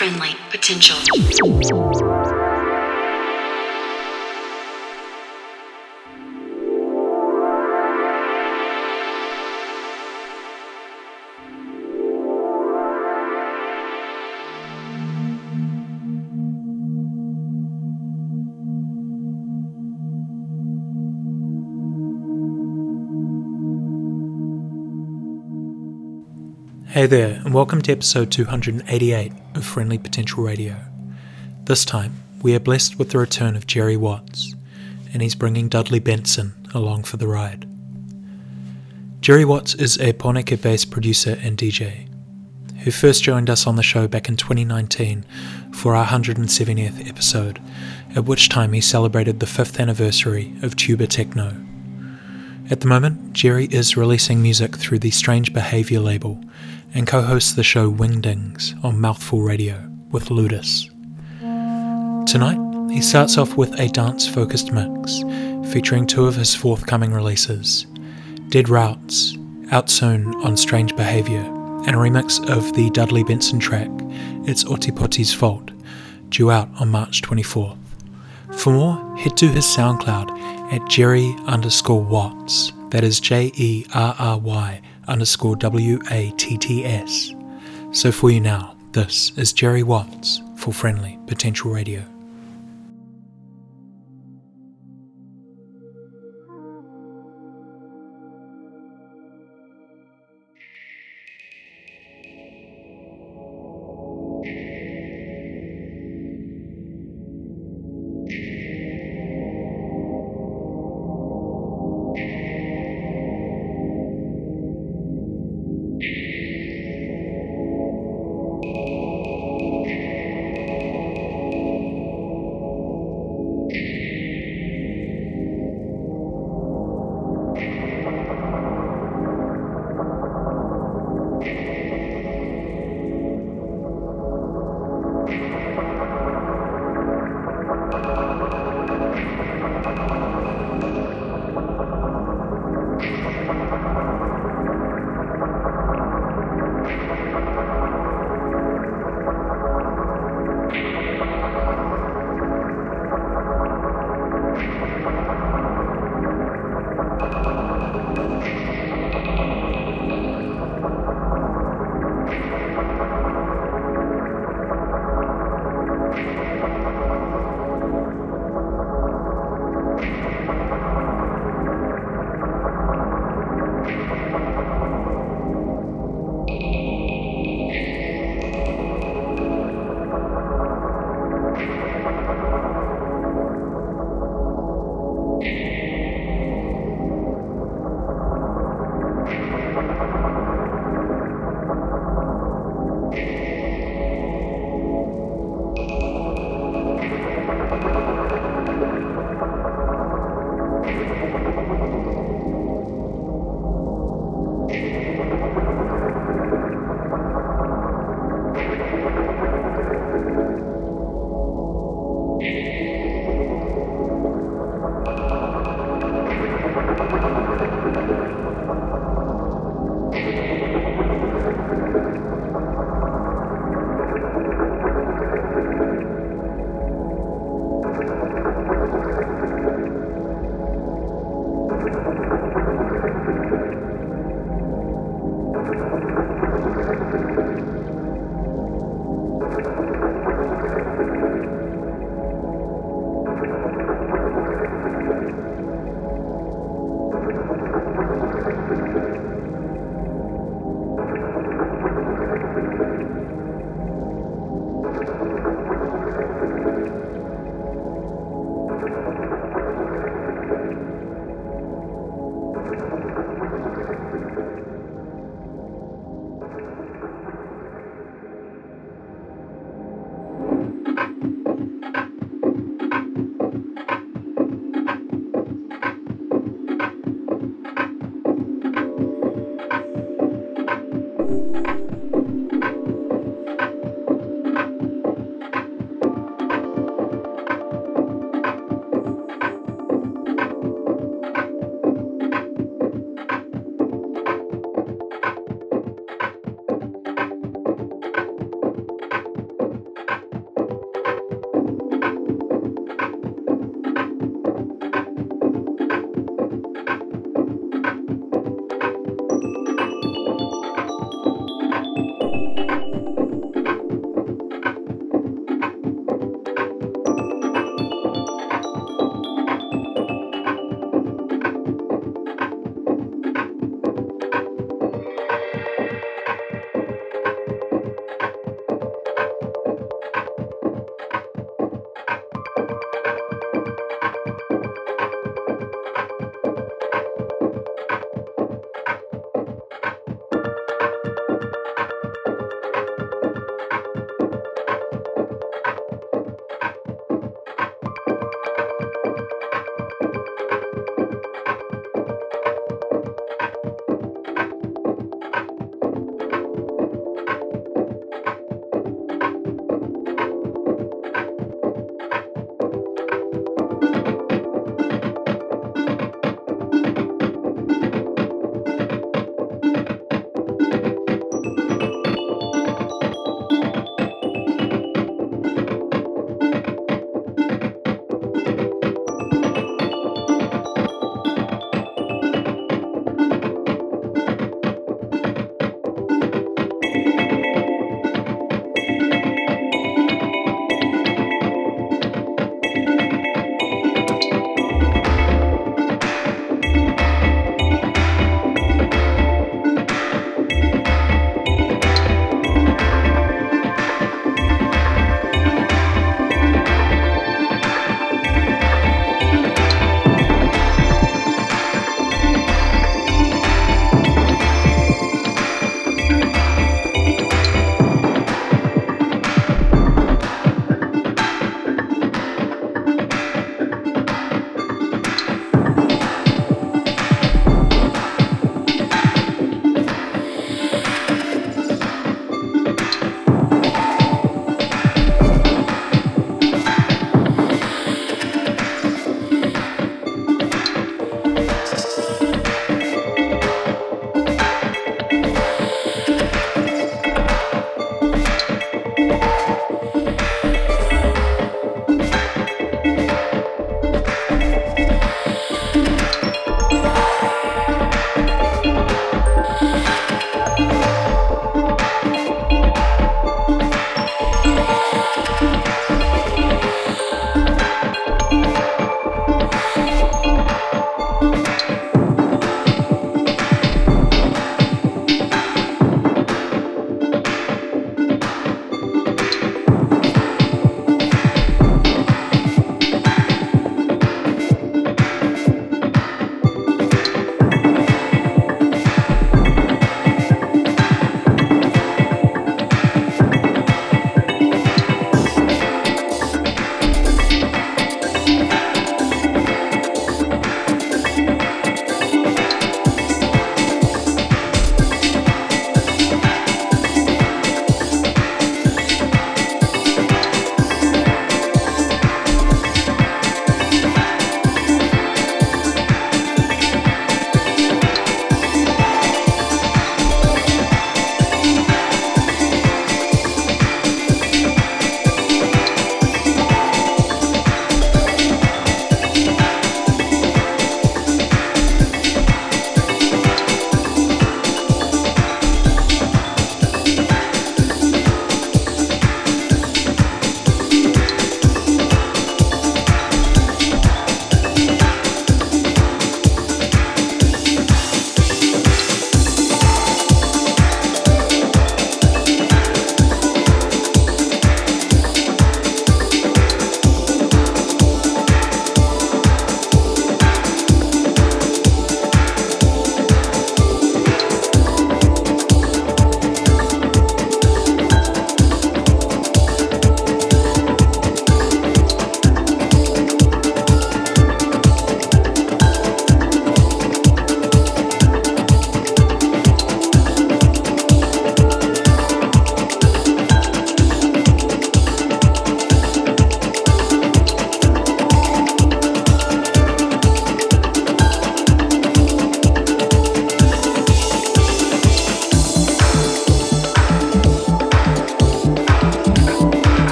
friendly potential. Hey there, and welcome to episode 288 of Friendly Potential Radio. This time, we are blessed with the return of Jerry Watts, and he's bringing Dudley Benson along for the ride. Jerry Watts is a Pōneke based producer and DJ who first joined us on the show back in 2019 for our 170th episode, at which time he celebrated the 5th anniversary of Tuba Techno. At the moment, Jerry is releasing music through the Strange Behaviour label and co hosts the show Wingdings on Mouthful Radio with Ludus. Tonight, he starts off with a dance focused mix featuring two of his forthcoming releases Dead Routes, out soon on Strange Behaviour, and a remix of the Dudley Benson track It's Ōtepoti's Fault, due out on March 24th. For more, head to his SoundCloud at Jerry underscore Watts, that is J E R R Y underscore W A T T S. So for you now, this is Jerry Watts for Friendly Potential Radio.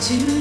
To come.